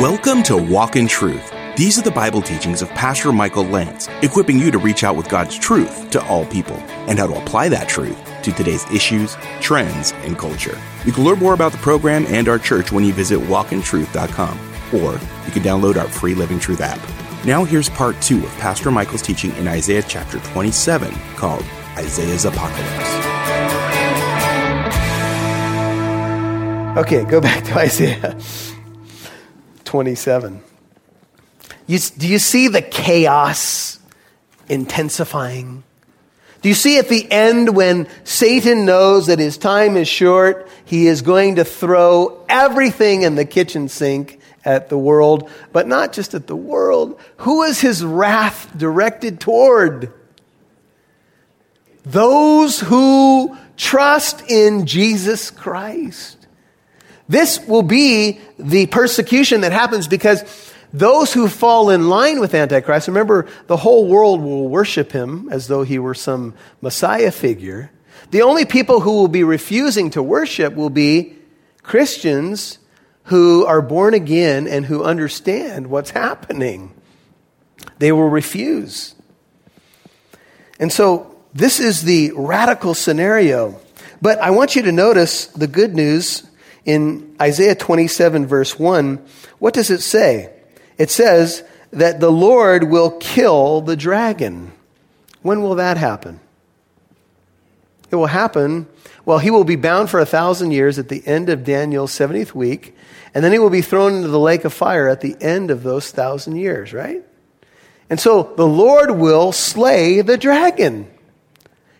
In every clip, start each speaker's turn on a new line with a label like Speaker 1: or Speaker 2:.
Speaker 1: Welcome to Walk in Truth. These are the Bible teachings of Pastor Michael Lance, equipping you to reach out with God's truth to all people and how to apply that truth to today's issues, trends, and culture. You can learn more about the program and our church when you visit walkintruth.com, or you can download our free Living Truth app. Now, here's part two of Pastor Michael's teaching in Isaiah chapter 27 called Isaiah's Apocalypse.
Speaker 2: Okay, go back to Isaiah 27. You, do you see the chaos intensifying? Do you see at the end when Satan knows that his time is short, he is going to throw everything in the kitchen sink at the world, but not just at the world. Who is his wrath directed toward? Those who trust in Jesus Christ. This will be the persecution that happens because those who fall in line with Antichrist, remember, the whole world will worship him as though he were some Messiah figure. The only people who will be refusing to worship will be Christians who are born again and who understand what's happening. They will refuse. And so, this is the radical scenario. But I want you to notice the good news in Isaiah 27, verse 1, what does it say? It says that the Lord will kill the dragon. When will that happen? It will happen, well, he will be bound for a thousand years at the end of Daniel's 70th week, and then he will be thrown into the lake of fire at the end of those thousand years, right? And so the Lord will slay the dragon.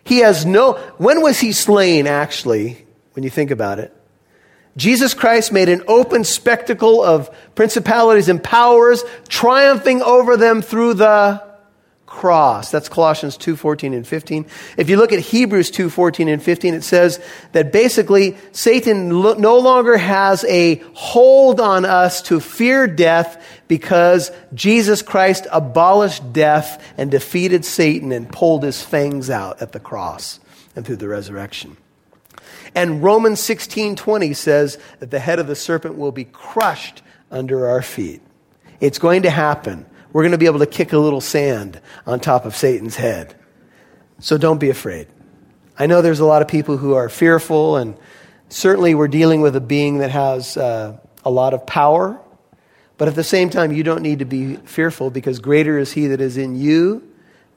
Speaker 2: He has no, when was he slain actually, when you think about it? Jesus Christ made an open spectacle of principalities and powers, triumphing over them through the cross. That's Colossians 2 14 and 15. If you look at Hebrews 2 14 and 15, it says that basically Satan no longer has a hold on us to fear death because Jesus Christ abolished death and defeated Satan and pulled his fangs out at the cross and through the resurrection. And Romans 16:20 says that the head of the serpent will be crushed under our feet. It's going to happen. We're going to be able to kick a little sand on top of Satan's head. So don't be afraid. I know there's a lot of people who are fearful, and certainly we're dealing with a being that has uh, a lot of power. But at the same time, you don't need to be fearful because greater is he that is in you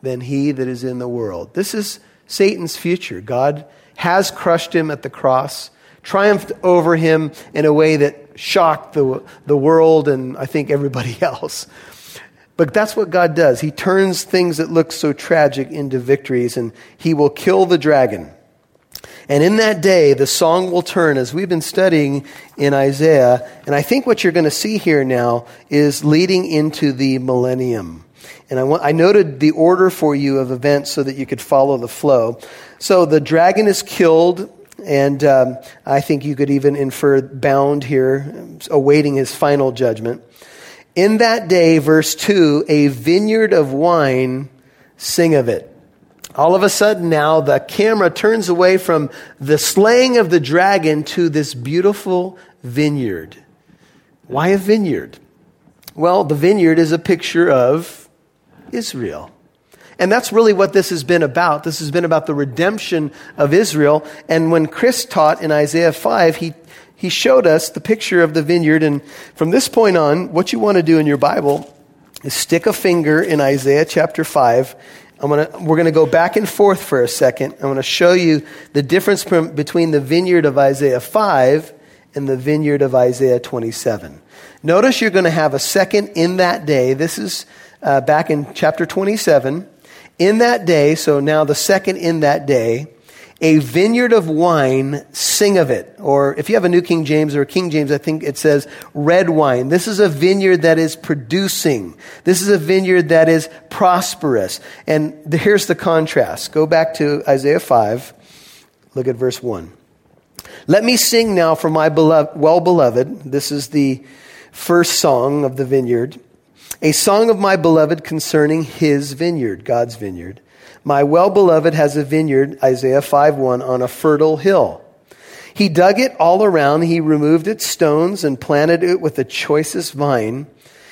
Speaker 2: than he that is in the world. This is Satan's future. God has crushed him at the cross, triumphed over him in a way that shocked the, the world and I think everybody else. But that's what God does. He turns things that look so tragic into victories, and He will kill the dragon. And in that day, the song will turn, as we've been studying in Isaiah. And I think what you're going to see here now is leading into the millennium. And I, want, I noted the order for you of events so that you could follow the flow. So the dragon is killed, and um, I think you could even infer bound here, awaiting his final judgment. In that day, verse 2, a vineyard of wine, sing of it. All of a sudden now, the camera turns away from the slaying of the dragon to this beautiful vineyard. Why a vineyard? Well, the vineyard is a picture of Israel. And that's really what this has been about. This has been about the redemption of Israel. And when Chris taught in Isaiah 5, he, he showed us the picture of the vineyard. And from this point on, what you want to do in your Bible is stick a finger in Isaiah chapter 5. I'm gonna, we're going to go back and forth for a second. I'm going to show you the difference between the vineyard of Isaiah 5 and the vineyard of Isaiah 27. Notice you're going to have a second in that day. This is uh, back in chapter 27. In that day, so now the second in that day, a vineyard of wine, sing of it. Or if you have a New King James or King James, I think it says red wine. This is a vineyard that is producing. This is a vineyard that is prosperous. And here's the contrast. Go back to Isaiah 5. Look at verse 1. Let me sing now for my beloved, well beloved. This is the first song of the vineyard. A song of my beloved concerning his vineyard, God's vineyard. My well beloved has a vineyard, Isaiah 5 1, on a fertile hill. He dug it all around. He removed its stones and planted it with the choicest vine.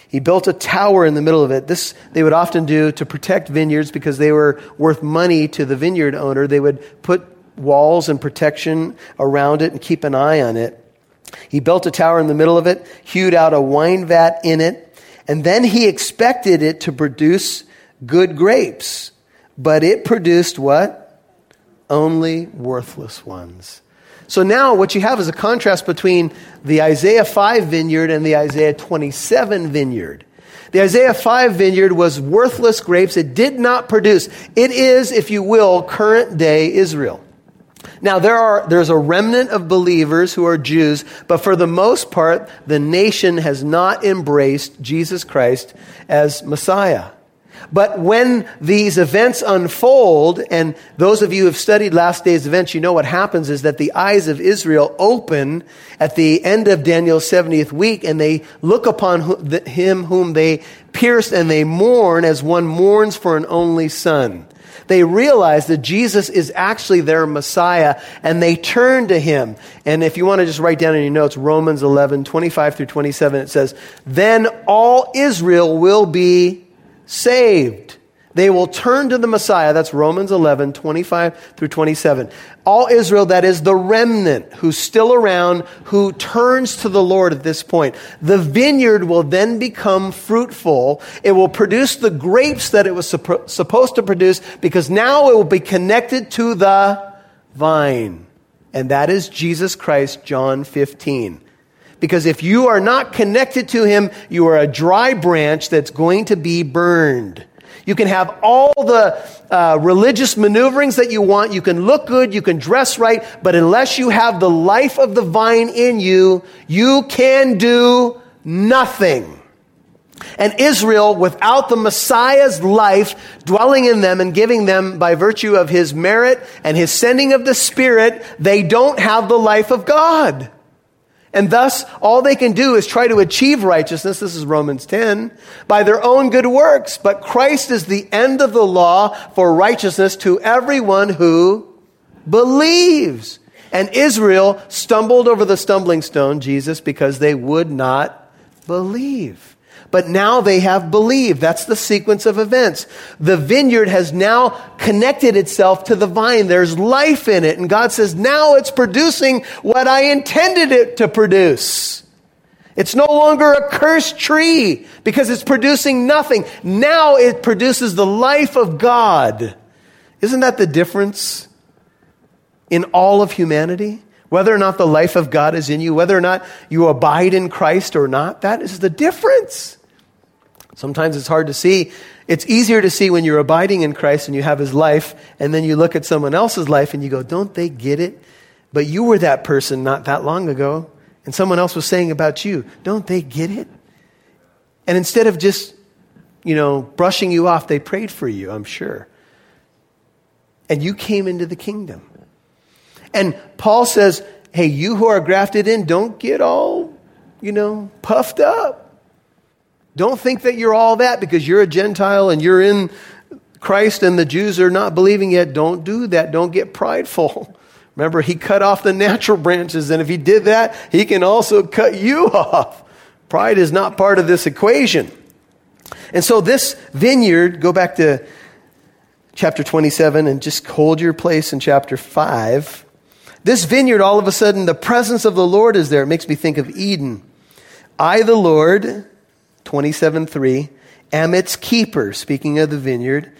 Speaker 2: He built a tower in the middle of it. This they would often do to protect vineyards because they were worth money to the vineyard owner. They would put walls and protection around it and keep an eye on it. He built a tower in the middle of it, hewed out a wine vat in it, and then he expected it to produce good grapes. But it produced what? Only worthless ones. So now what you have is a contrast between the Isaiah 5 vineyard and the Isaiah 27 vineyard. The Isaiah 5 vineyard was worthless grapes. It did not produce. It is, if you will, current day Israel. Now, there are, there's a remnant of believers who are Jews, but for the most part, the nation has not embraced Jesus Christ as Messiah. But when these events unfold, and those of you who have studied last day's events, you know what happens is that the eyes of Israel open at the end of Daniel's 70th week, and they look upon him whom they pierced, and they mourn as one mourns for an only son. They realize that Jesus is actually their Messiah, and they turn to him. And if you want to just write down in your notes, Romans 11, 25 through 27, it says, Then all Israel will be saved. They will turn to the Messiah. That's Romans 11, 25 through 27. All Israel, that is the remnant who's still around, who turns to the Lord at this point. The vineyard will then become fruitful. It will produce the grapes that it was supposed to produce because now it will be connected to the vine. And that is Jesus Christ, John 15. Because if you are not connected to him, you are a dry branch that's going to be burned. You can have all the uh, religious maneuverings that you want. You can look good. You can dress right. But unless you have the life of the vine in you, you can do nothing. And Israel, without the Messiah's life dwelling in them and giving them by virtue of his merit and his sending of the Spirit, they don't have the life of God. And thus, all they can do is try to achieve righteousness. This is Romans 10 by their own good works. But Christ is the end of the law for righteousness to everyone who believes. And Israel stumbled over the stumbling stone, Jesus, because they would not believe but now they have believed. That's the sequence of events. The vineyard has now connected itself to the vine. There's life in it. And God says, now it's producing what I intended it to produce. It's no longer a cursed tree because it's producing nothing. Now it produces the life of God. Isn't that the difference in all of humanity? Whether or not the life of God is in you, whether or not you abide in Christ or not, that is the difference. Sometimes it's hard to see. It's easier to see when you're abiding in Christ and you have his life, and then you look at someone else's life and you go, Don't they get it? But you were that person not that long ago, and someone else was saying about you, Don't they get it? And instead of just, you know, brushing you off, they prayed for you, I'm sure. And you came into the kingdom. And Paul says, Hey, you who are grafted in, don't get all, you know, puffed up. Don't think that you're all that because you're a Gentile and you're in Christ and the Jews are not believing yet. Don't do that. Don't get prideful. Remember, he cut off the natural branches, and if he did that, he can also cut you off. Pride is not part of this equation. And so, this vineyard, go back to chapter 27 and just hold your place in chapter 5. This vineyard, all of a sudden, the presence of the Lord is there. It makes me think of Eden. I, the Lord, 27 3, am its keeper, speaking of the vineyard.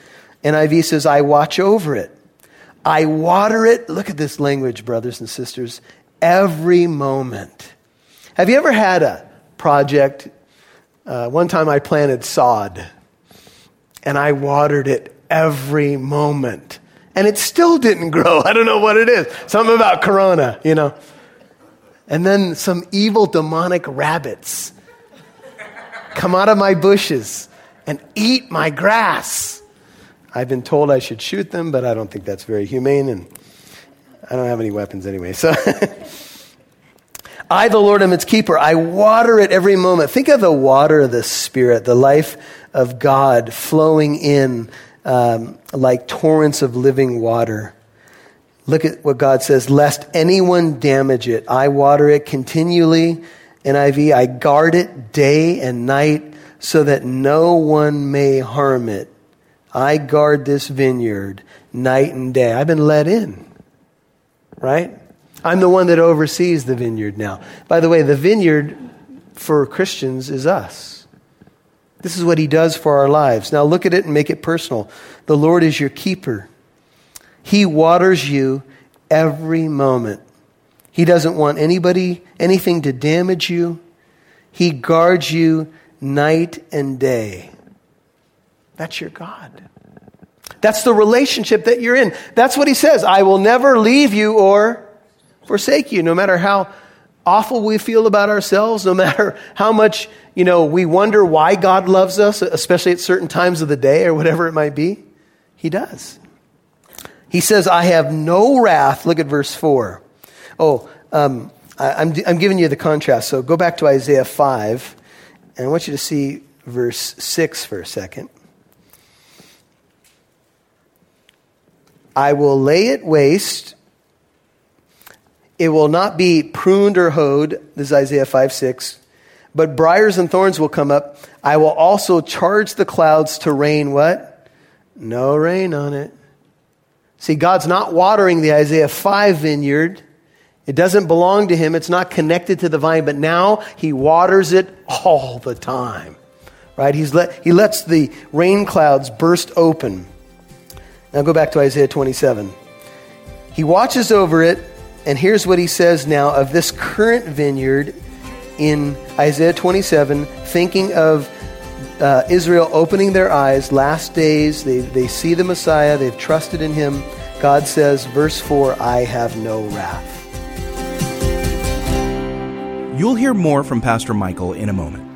Speaker 2: NIV says, I watch over it. I water it. Look at this language, brothers and sisters, every moment. Have you ever had a project? Uh, one time I planted sod and I watered it every moment. And it still didn't grow. I don't know what it is. Something about Corona, you know. And then some evil demonic rabbits Come out of my bushes and eat my grass. I've been told I should shoot them, but I don't think that's very humane, and I don't have any weapons anyway. So, I, the Lord, am its keeper. I water it every moment. Think of the water of the Spirit, the life of God flowing in um, like torrents of living water. Look at what God says, lest anyone damage it. I water it continually. NIV, I guard it day and night so that no one may harm it. I guard this vineyard night and day. I've been let in, right? I'm the one that oversees the vineyard now. By the way, the vineyard for Christians is us. This is what he does for our lives. Now look at it and make it personal. The Lord is your keeper. He waters you every moment. He doesn't want anybody, anything to damage you. He guards you night and day. That's your God. That's the relationship that you're in. That's what he says. I will never leave you or forsake you, no matter how awful we feel about ourselves, no matter how much, you know, we wonder why God loves us, especially at certain times of the day or whatever it might be. He does. He says, I have no wrath. Look at verse 4. Oh, um, I, I'm, I'm giving you the contrast. So go back to Isaiah 5, and I want you to see verse 6 for a second. I will lay it waste. It will not be pruned or hoed. This is Isaiah 5 6. But briars and thorns will come up. I will also charge the clouds to rain what? No rain on it. See, God's not watering the Isaiah 5 vineyard. It doesn't belong to him. It's not connected to the vine, but now he waters it all the time. Right? He's let, he lets the rain clouds burst open. Now go back to Isaiah 27. He watches over it, and here's what he says now of this current vineyard in Isaiah 27, thinking of uh, Israel opening their eyes, last days, they, they see the Messiah, they've trusted in him. God says, verse 4, I have no wrath.
Speaker 1: You'll hear more from Pastor Michael in a moment.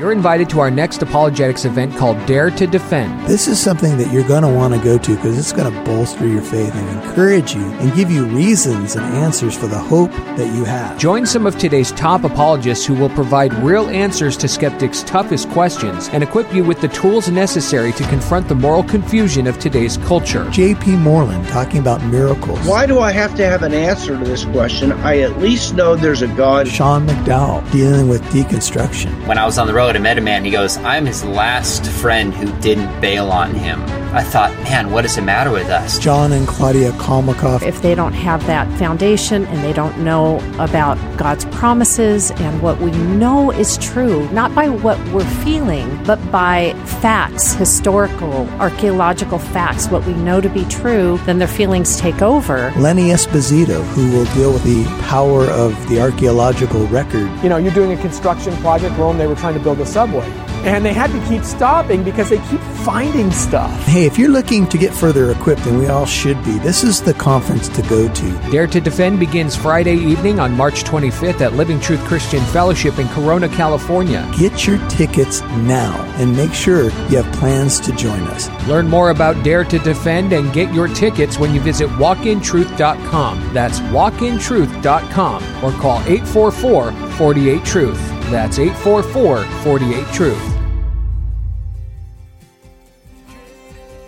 Speaker 3: You're invited to our next apologetics event called Dare to Defend.
Speaker 4: This is something that you're going to want to go to because it's going to bolster your faith and encourage you and give you reasons and answers for the hope that you have.
Speaker 3: Join some of today's top apologists who will provide real answers to skeptics' toughest questions and equip you with the tools necessary to confront the moral confusion of today's culture.
Speaker 4: J.P. Moreland talking about miracles.
Speaker 5: Why do I have to have an answer to this question? I at least know there's a God.
Speaker 4: Sean McDowell dealing with deconstruction.
Speaker 6: When I was on the road, I met a man. He goes, I'm his last friend who didn't bail on him. I thought, man, what is the matter with us?
Speaker 4: John and Claudia Kalmakoff.
Speaker 7: If they don't have that foundation and they don't know about God's promises and what we know is true, not by what we're feeling, but by facts, historical, archaeological facts, what we know to be true, then their feelings take over.
Speaker 4: Lenny Esposito, who will deal with the power of the archaeological record.
Speaker 8: You know, you're doing a construction project, Rome, they were trying to build a subway. And they had to keep stopping because they keep finding stuff.
Speaker 4: Hey, if you're looking to get further equipped, and we all should be, this is the conference to go to.
Speaker 3: Dare to Defend begins Friday evening on March 25th at Living Truth Christian Fellowship in Corona, California.
Speaker 4: Get your tickets now and make sure you have plans to join us.
Speaker 3: Learn more about Dare to Defend and get your tickets when you visit walkintruth.com. That's walkintruth.com or call 844 48 Truth. That's 844 48 Truth.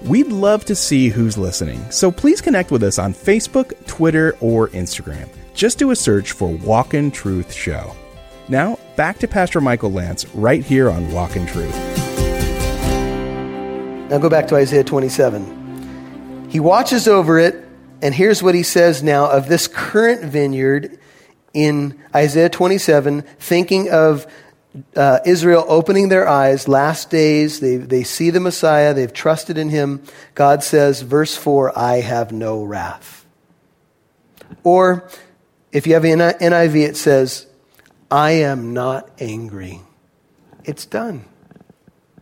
Speaker 1: We'd love to see who's listening, so please connect with us on Facebook, Twitter, or Instagram. Just do a search for Walk in Truth Show. Now, back to Pastor Michael Lance right here on Walk in Truth.
Speaker 2: Now go back to Isaiah 27. He watches over it, and here's what he says now of this current vineyard in Isaiah 27, thinking of uh, Israel opening their eyes, last days, they, they see the Messiah, they've trusted in him. God says, verse 4, I have no wrath. Or if you have an NIV, it says, I am not angry. It's done.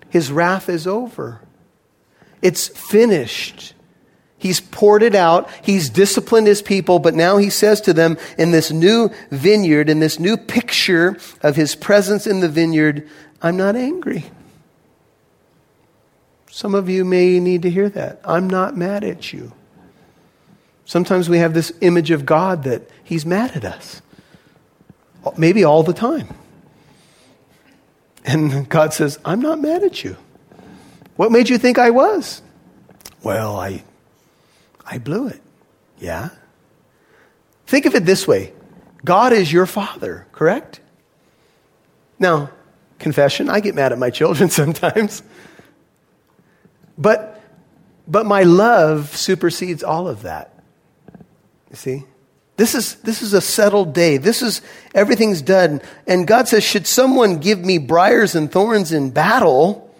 Speaker 2: His wrath is over. It's finished. He's poured it out. He's disciplined his people, but now he says to them in this new vineyard, in this new picture of his presence in the vineyard, I'm not angry. Some of you may need to hear that. I'm not mad at you. Sometimes we have this image of God that he's mad at us, maybe all the time. And God says, I'm not mad at you. What made you think I was? Well, I I blew it. Yeah. Think of it this way God is your father, correct? Now, confession, I get mad at my children sometimes. But, but my love supersedes all of that. You see? This is, this is a settled day. This is, everything's done. And God says, should someone give me briars and thorns in battle,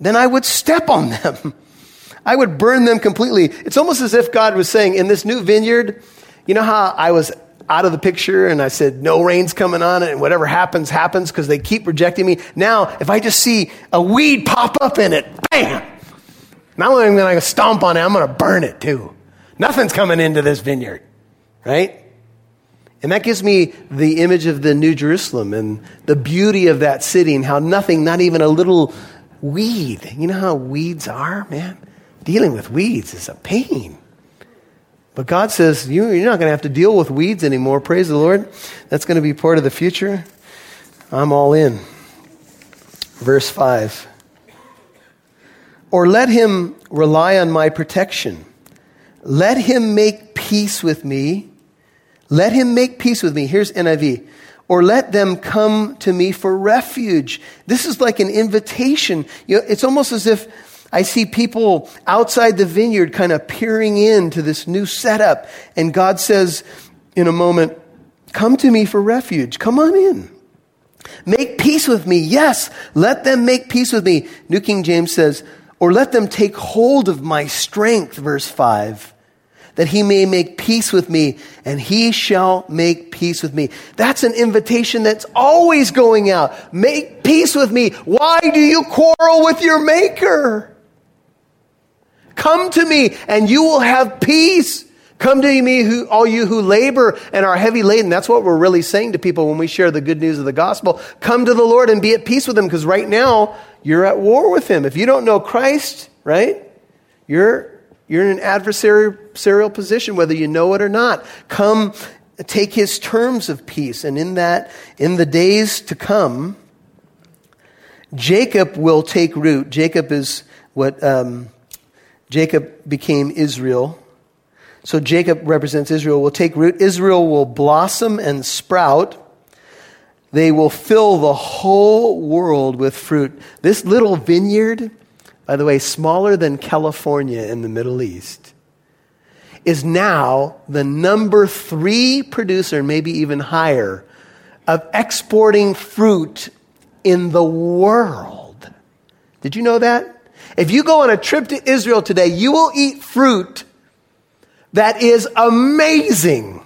Speaker 2: then I would step on them. I would burn them completely. It's almost as if God was saying, in this new vineyard, you know how I was out of the picture and I said, no rain's coming on it and whatever happens, happens because they keep rejecting me. Now, if I just see a weed pop up in it, bam! Not only am I going to stomp on it, I'm going to burn it too. Nothing's coming into this vineyard, right? And that gives me the image of the New Jerusalem and the beauty of that city and how nothing, not even a little weed. You know how weeds are, man? Dealing with weeds is a pain. But God says, you, you're not going to have to deal with weeds anymore. Praise the Lord. That's going to be part of the future. I'm all in. Verse 5. Or let him rely on my protection. Let him make peace with me. Let him make peace with me. Here's NIV. Or let them come to me for refuge. This is like an invitation. You know, it's almost as if I see people outside the vineyard kind of peering into this new setup. And God says in a moment, Come to me for refuge. Come on in. Make peace with me. Yes, let them make peace with me. New King James says, Or let them take hold of my strength, verse 5 that he may make peace with me, and he shall make peace with me. That's an invitation that's always going out. Make peace with me. Why do you quarrel with your maker? Come to me and you will have peace. Come to me, who, all you who labor and are heavy laden. That's what we're really saying to people when we share the good news of the gospel. Come to the Lord and be at peace with Him because right now you're at war with Him. If you don't know Christ, right, you're, you're in an adversarial position, whether you know it or not. Come take His terms of peace. And in that, in the days to come, Jacob will take root. Jacob is what um, Jacob became Israel. So Jacob represents Israel, will take root. Israel will blossom and sprout. They will fill the whole world with fruit. This little vineyard, by the way, smaller than California in the Middle East, is now the number three producer, maybe even higher, of exporting fruit in the world. Did you know that? If you go on a trip to Israel today, you will eat fruit that is amazing.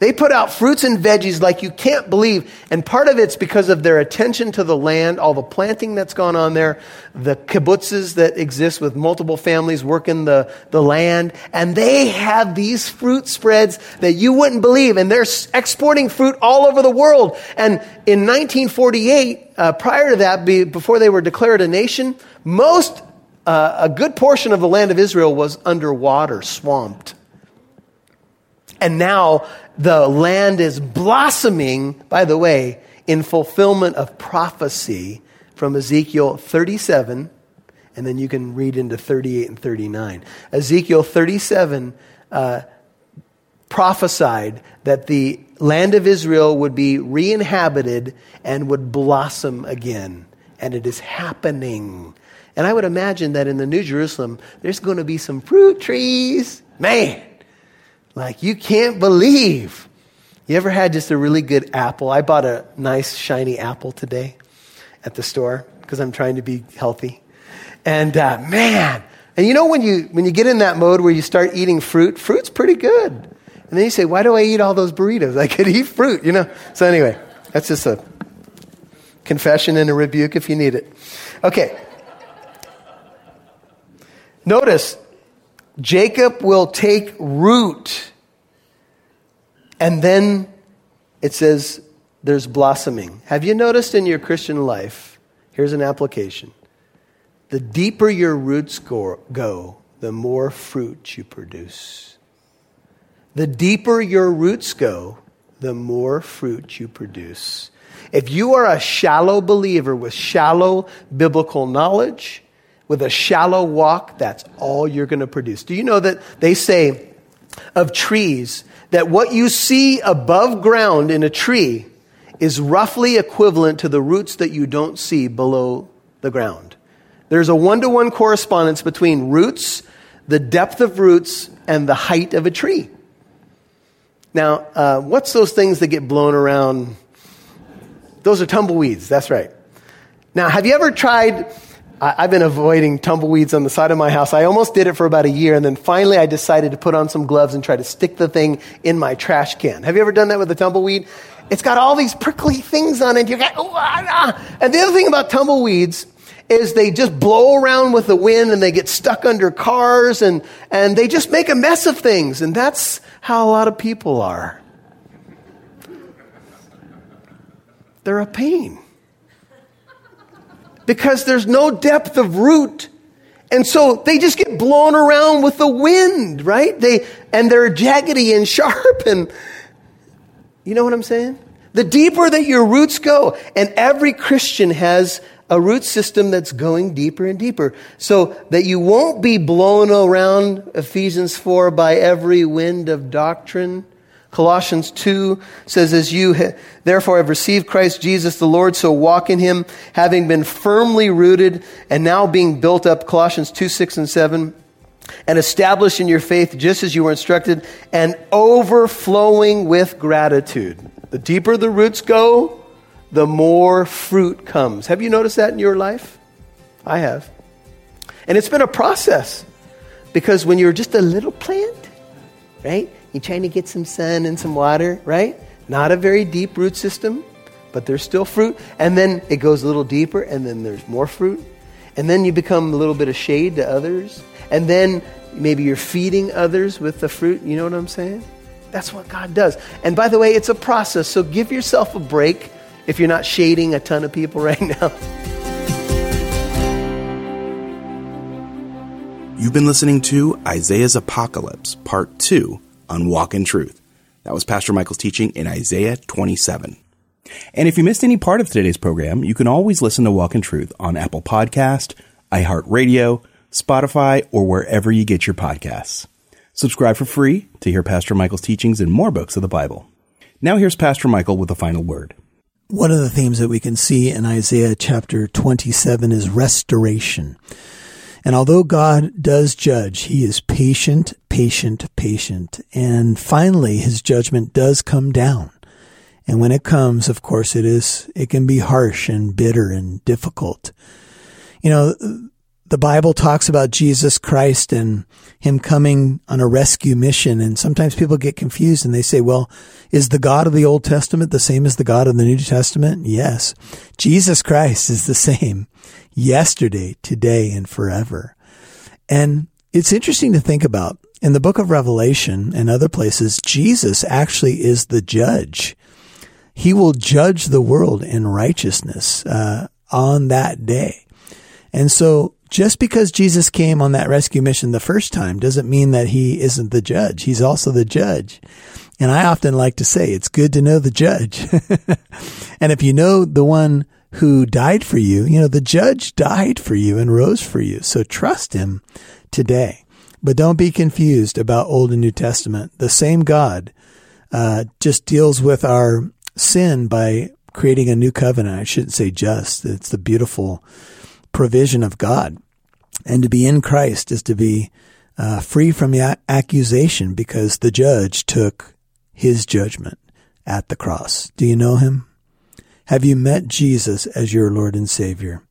Speaker 2: They put out fruits and veggies like you can't believe. And part of it's because of their attention to the land, all the planting that's gone on there, the kibbutzes that exist with multiple families working the, the land. And they have these fruit spreads that you wouldn't believe. And they're exporting fruit all over the world. And in 1948, uh, prior to that, be, before they were declared a nation, most uh, a good portion of the land of Israel was underwater, swamped. And now the land is blossoming, by the way, in fulfillment of prophecy from Ezekiel 37, and then you can read into 38 and 39. Ezekiel 37 uh, prophesied that the land of Israel would be re inhabited and would blossom again. And it is happening. And I would imagine that in the New Jerusalem, there's going to be some fruit trees. Man, like you can't believe. You ever had just a really good apple? I bought a nice, shiny apple today at the store because I'm trying to be healthy. And uh, man, and you know when you, when you get in that mode where you start eating fruit, fruit's pretty good. And then you say, why do I eat all those burritos? I could eat fruit, you know? So anyway, that's just a confession and a rebuke if you need it. Okay. Notice, Jacob will take root. And then it says there's blossoming. Have you noticed in your Christian life? Here's an application. The deeper your roots go, the more fruit you produce. The deeper your roots go, the more fruit you produce. If you are a shallow believer with shallow biblical knowledge, with a shallow walk, that's all you're going to produce. Do you know that they say of trees that what you see above ground in a tree is roughly equivalent to the roots that you don't see below the ground. There's a one to one correspondence between roots, the depth of roots, and the height of a tree. Now, uh, what's those things that get blown around? Those are tumbleweeds, that's right. Now, have you ever tried? I, have been avoiding tumbleweeds on the side of my house. I almost did it for about a year, and then finally I decided to put on some gloves and try to stick the thing in my trash can. Have you ever done that with a tumbleweed? It's got all these prickly things on it. You got, oh, ah. And the other thing about tumbleweeds is they just blow around with the wind and they get stuck under cars and, and they just make a mess of things. And that's how a lot of people are. They're a pain because there's no depth of root. And so they just get blown around with the wind, right? They, and they're jaggedy and sharp and, you know what I'm saying? The deeper that your roots go, and every Christian has a root system that's going deeper and deeper so that you won't be blown around Ephesians 4 by every wind of doctrine Colossians 2 says, As you therefore have received Christ Jesus the Lord, so walk in him, having been firmly rooted and now being built up. Colossians 2 6 and 7. And established in your faith just as you were instructed, and overflowing with gratitude. The deeper the roots go, the more fruit comes. Have you noticed that in your life? I have. And it's been a process because when you're just a little plant, right? You're trying to get some sun and some water, right? Not a very deep root system, but there's still fruit. And then it goes a little deeper, and then there's more fruit. And then you become a little bit of shade to others. And then maybe you're feeding others with the fruit. You know what I'm saying? That's what God does. And by the way, it's a process. So give yourself a break if you're not shading a ton of people right now.
Speaker 1: You've been listening to Isaiah's Apocalypse, Part 2 on Walk in Truth. That was Pastor Michael's teaching in Isaiah 27. And if you missed any part of today's program, you can always listen to Walk in Truth on Apple Podcast, iHeartRadio, Spotify, or wherever you get your podcasts. Subscribe for free to hear Pastor Michael's teachings in more books of the Bible. Now here's Pastor Michael with the final word.
Speaker 4: One of the themes that we can see in Isaiah chapter 27 is restoration. And although God does judge, he is patient, patient, patient. And finally, his judgment does come down. And when it comes, of course, it is, it can be harsh and bitter and difficult. You know, the Bible talks about Jesus Christ and him coming on a rescue mission. And sometimes people get confused and they say, well, is the God of the Old Testament the same as the God of the New Testament? Yes. Jesus Christ is the same yesterday, today, and forever. And it's interesting to think about in the book of Revelation and other places, Jesus actually is the judge. He will judge the world in righteousness uh, on that day. And so just because Jesus came on that rescue mission the first time doesn't mean that he isn't the judge. He's also the judge. And I often like to say it's good to know the judge. and if you know the one who died for you, you know, the judge died for you and rose for you. So trust him today. But don't be confused about Old and New Testament. The same God uh, just deals with our sin by creating a new covenant. I shouldn't say just. It's the beautiful provision of God. And to be in Christ is to be uh, free from the accusation because the judge took his judgment at the cross. Do you know him? Have you met Jesus as your Lord and Savior?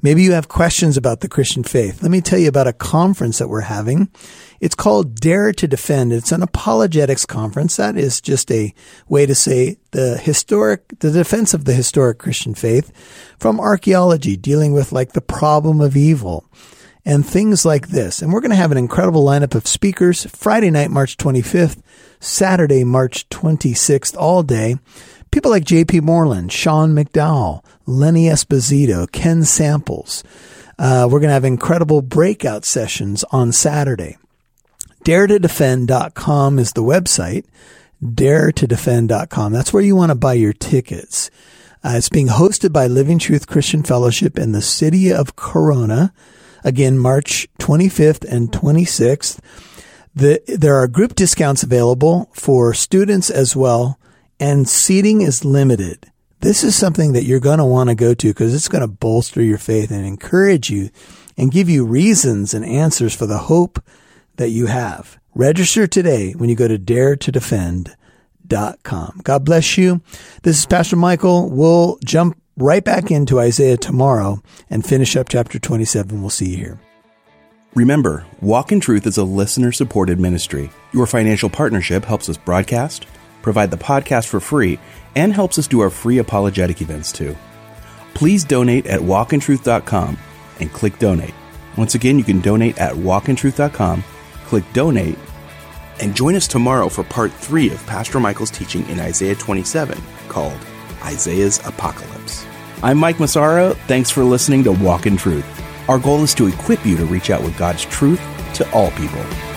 Speaker 4: Maybe you have questions about the Christian faith. Let me tell you about a conference that we're having. It's called Dare to Defend. It's an apologetics conference. That is just a way to say the historic, the defense of the historic Christian faith from archaeology, dealing with like the problem of evil and things like this. And we're going to have an incredible lineup of speakers Friday night, March 25th, Saturday, March 26th, all day. People like J.P. Moreland, Sean McDowell, Lenny Esposito, Ken Samples. Uh, we're going to have incredible breakout sessions on Saturday. DareToDefend.com is the website. DareToDefend.com. That's where you want to buy your tickets. Uh, it's being hosted by Living Truth Christian Fellowship in the city of Corona. Again, March 25th and 26th.
Speaker 2: The, there are group discounts available for students as well, and seating is limited. This is something that you're going to want to go to because it's going to bolster your faith and encourage you and give you reasons and answers for the hope that you have. Register today when you go to daretodefend.com. God bless you. This is Pastor Michael. We'll jump right back into Isaiah tomorrow and finish up chapter 27. We'll see you here.
Speaker 1: Remember, Walk in Truth is a listener supported ministry. Your financial partnership helps us broadcast, provide the podcast for free, and helps us do our free apologetic events too. Please donate at walkintruth.com and click donate. Once again, you can donate at walkintruth.com, click donate, and join us tomorrow for part three of Pastor Michael's teaching in Isaiah 27 called Isaiah's Apocalypse. I'm Mike Massaro. Thanks for listening to Walk in Truth. Our goal is to equip you to reach out with God's truth to all people.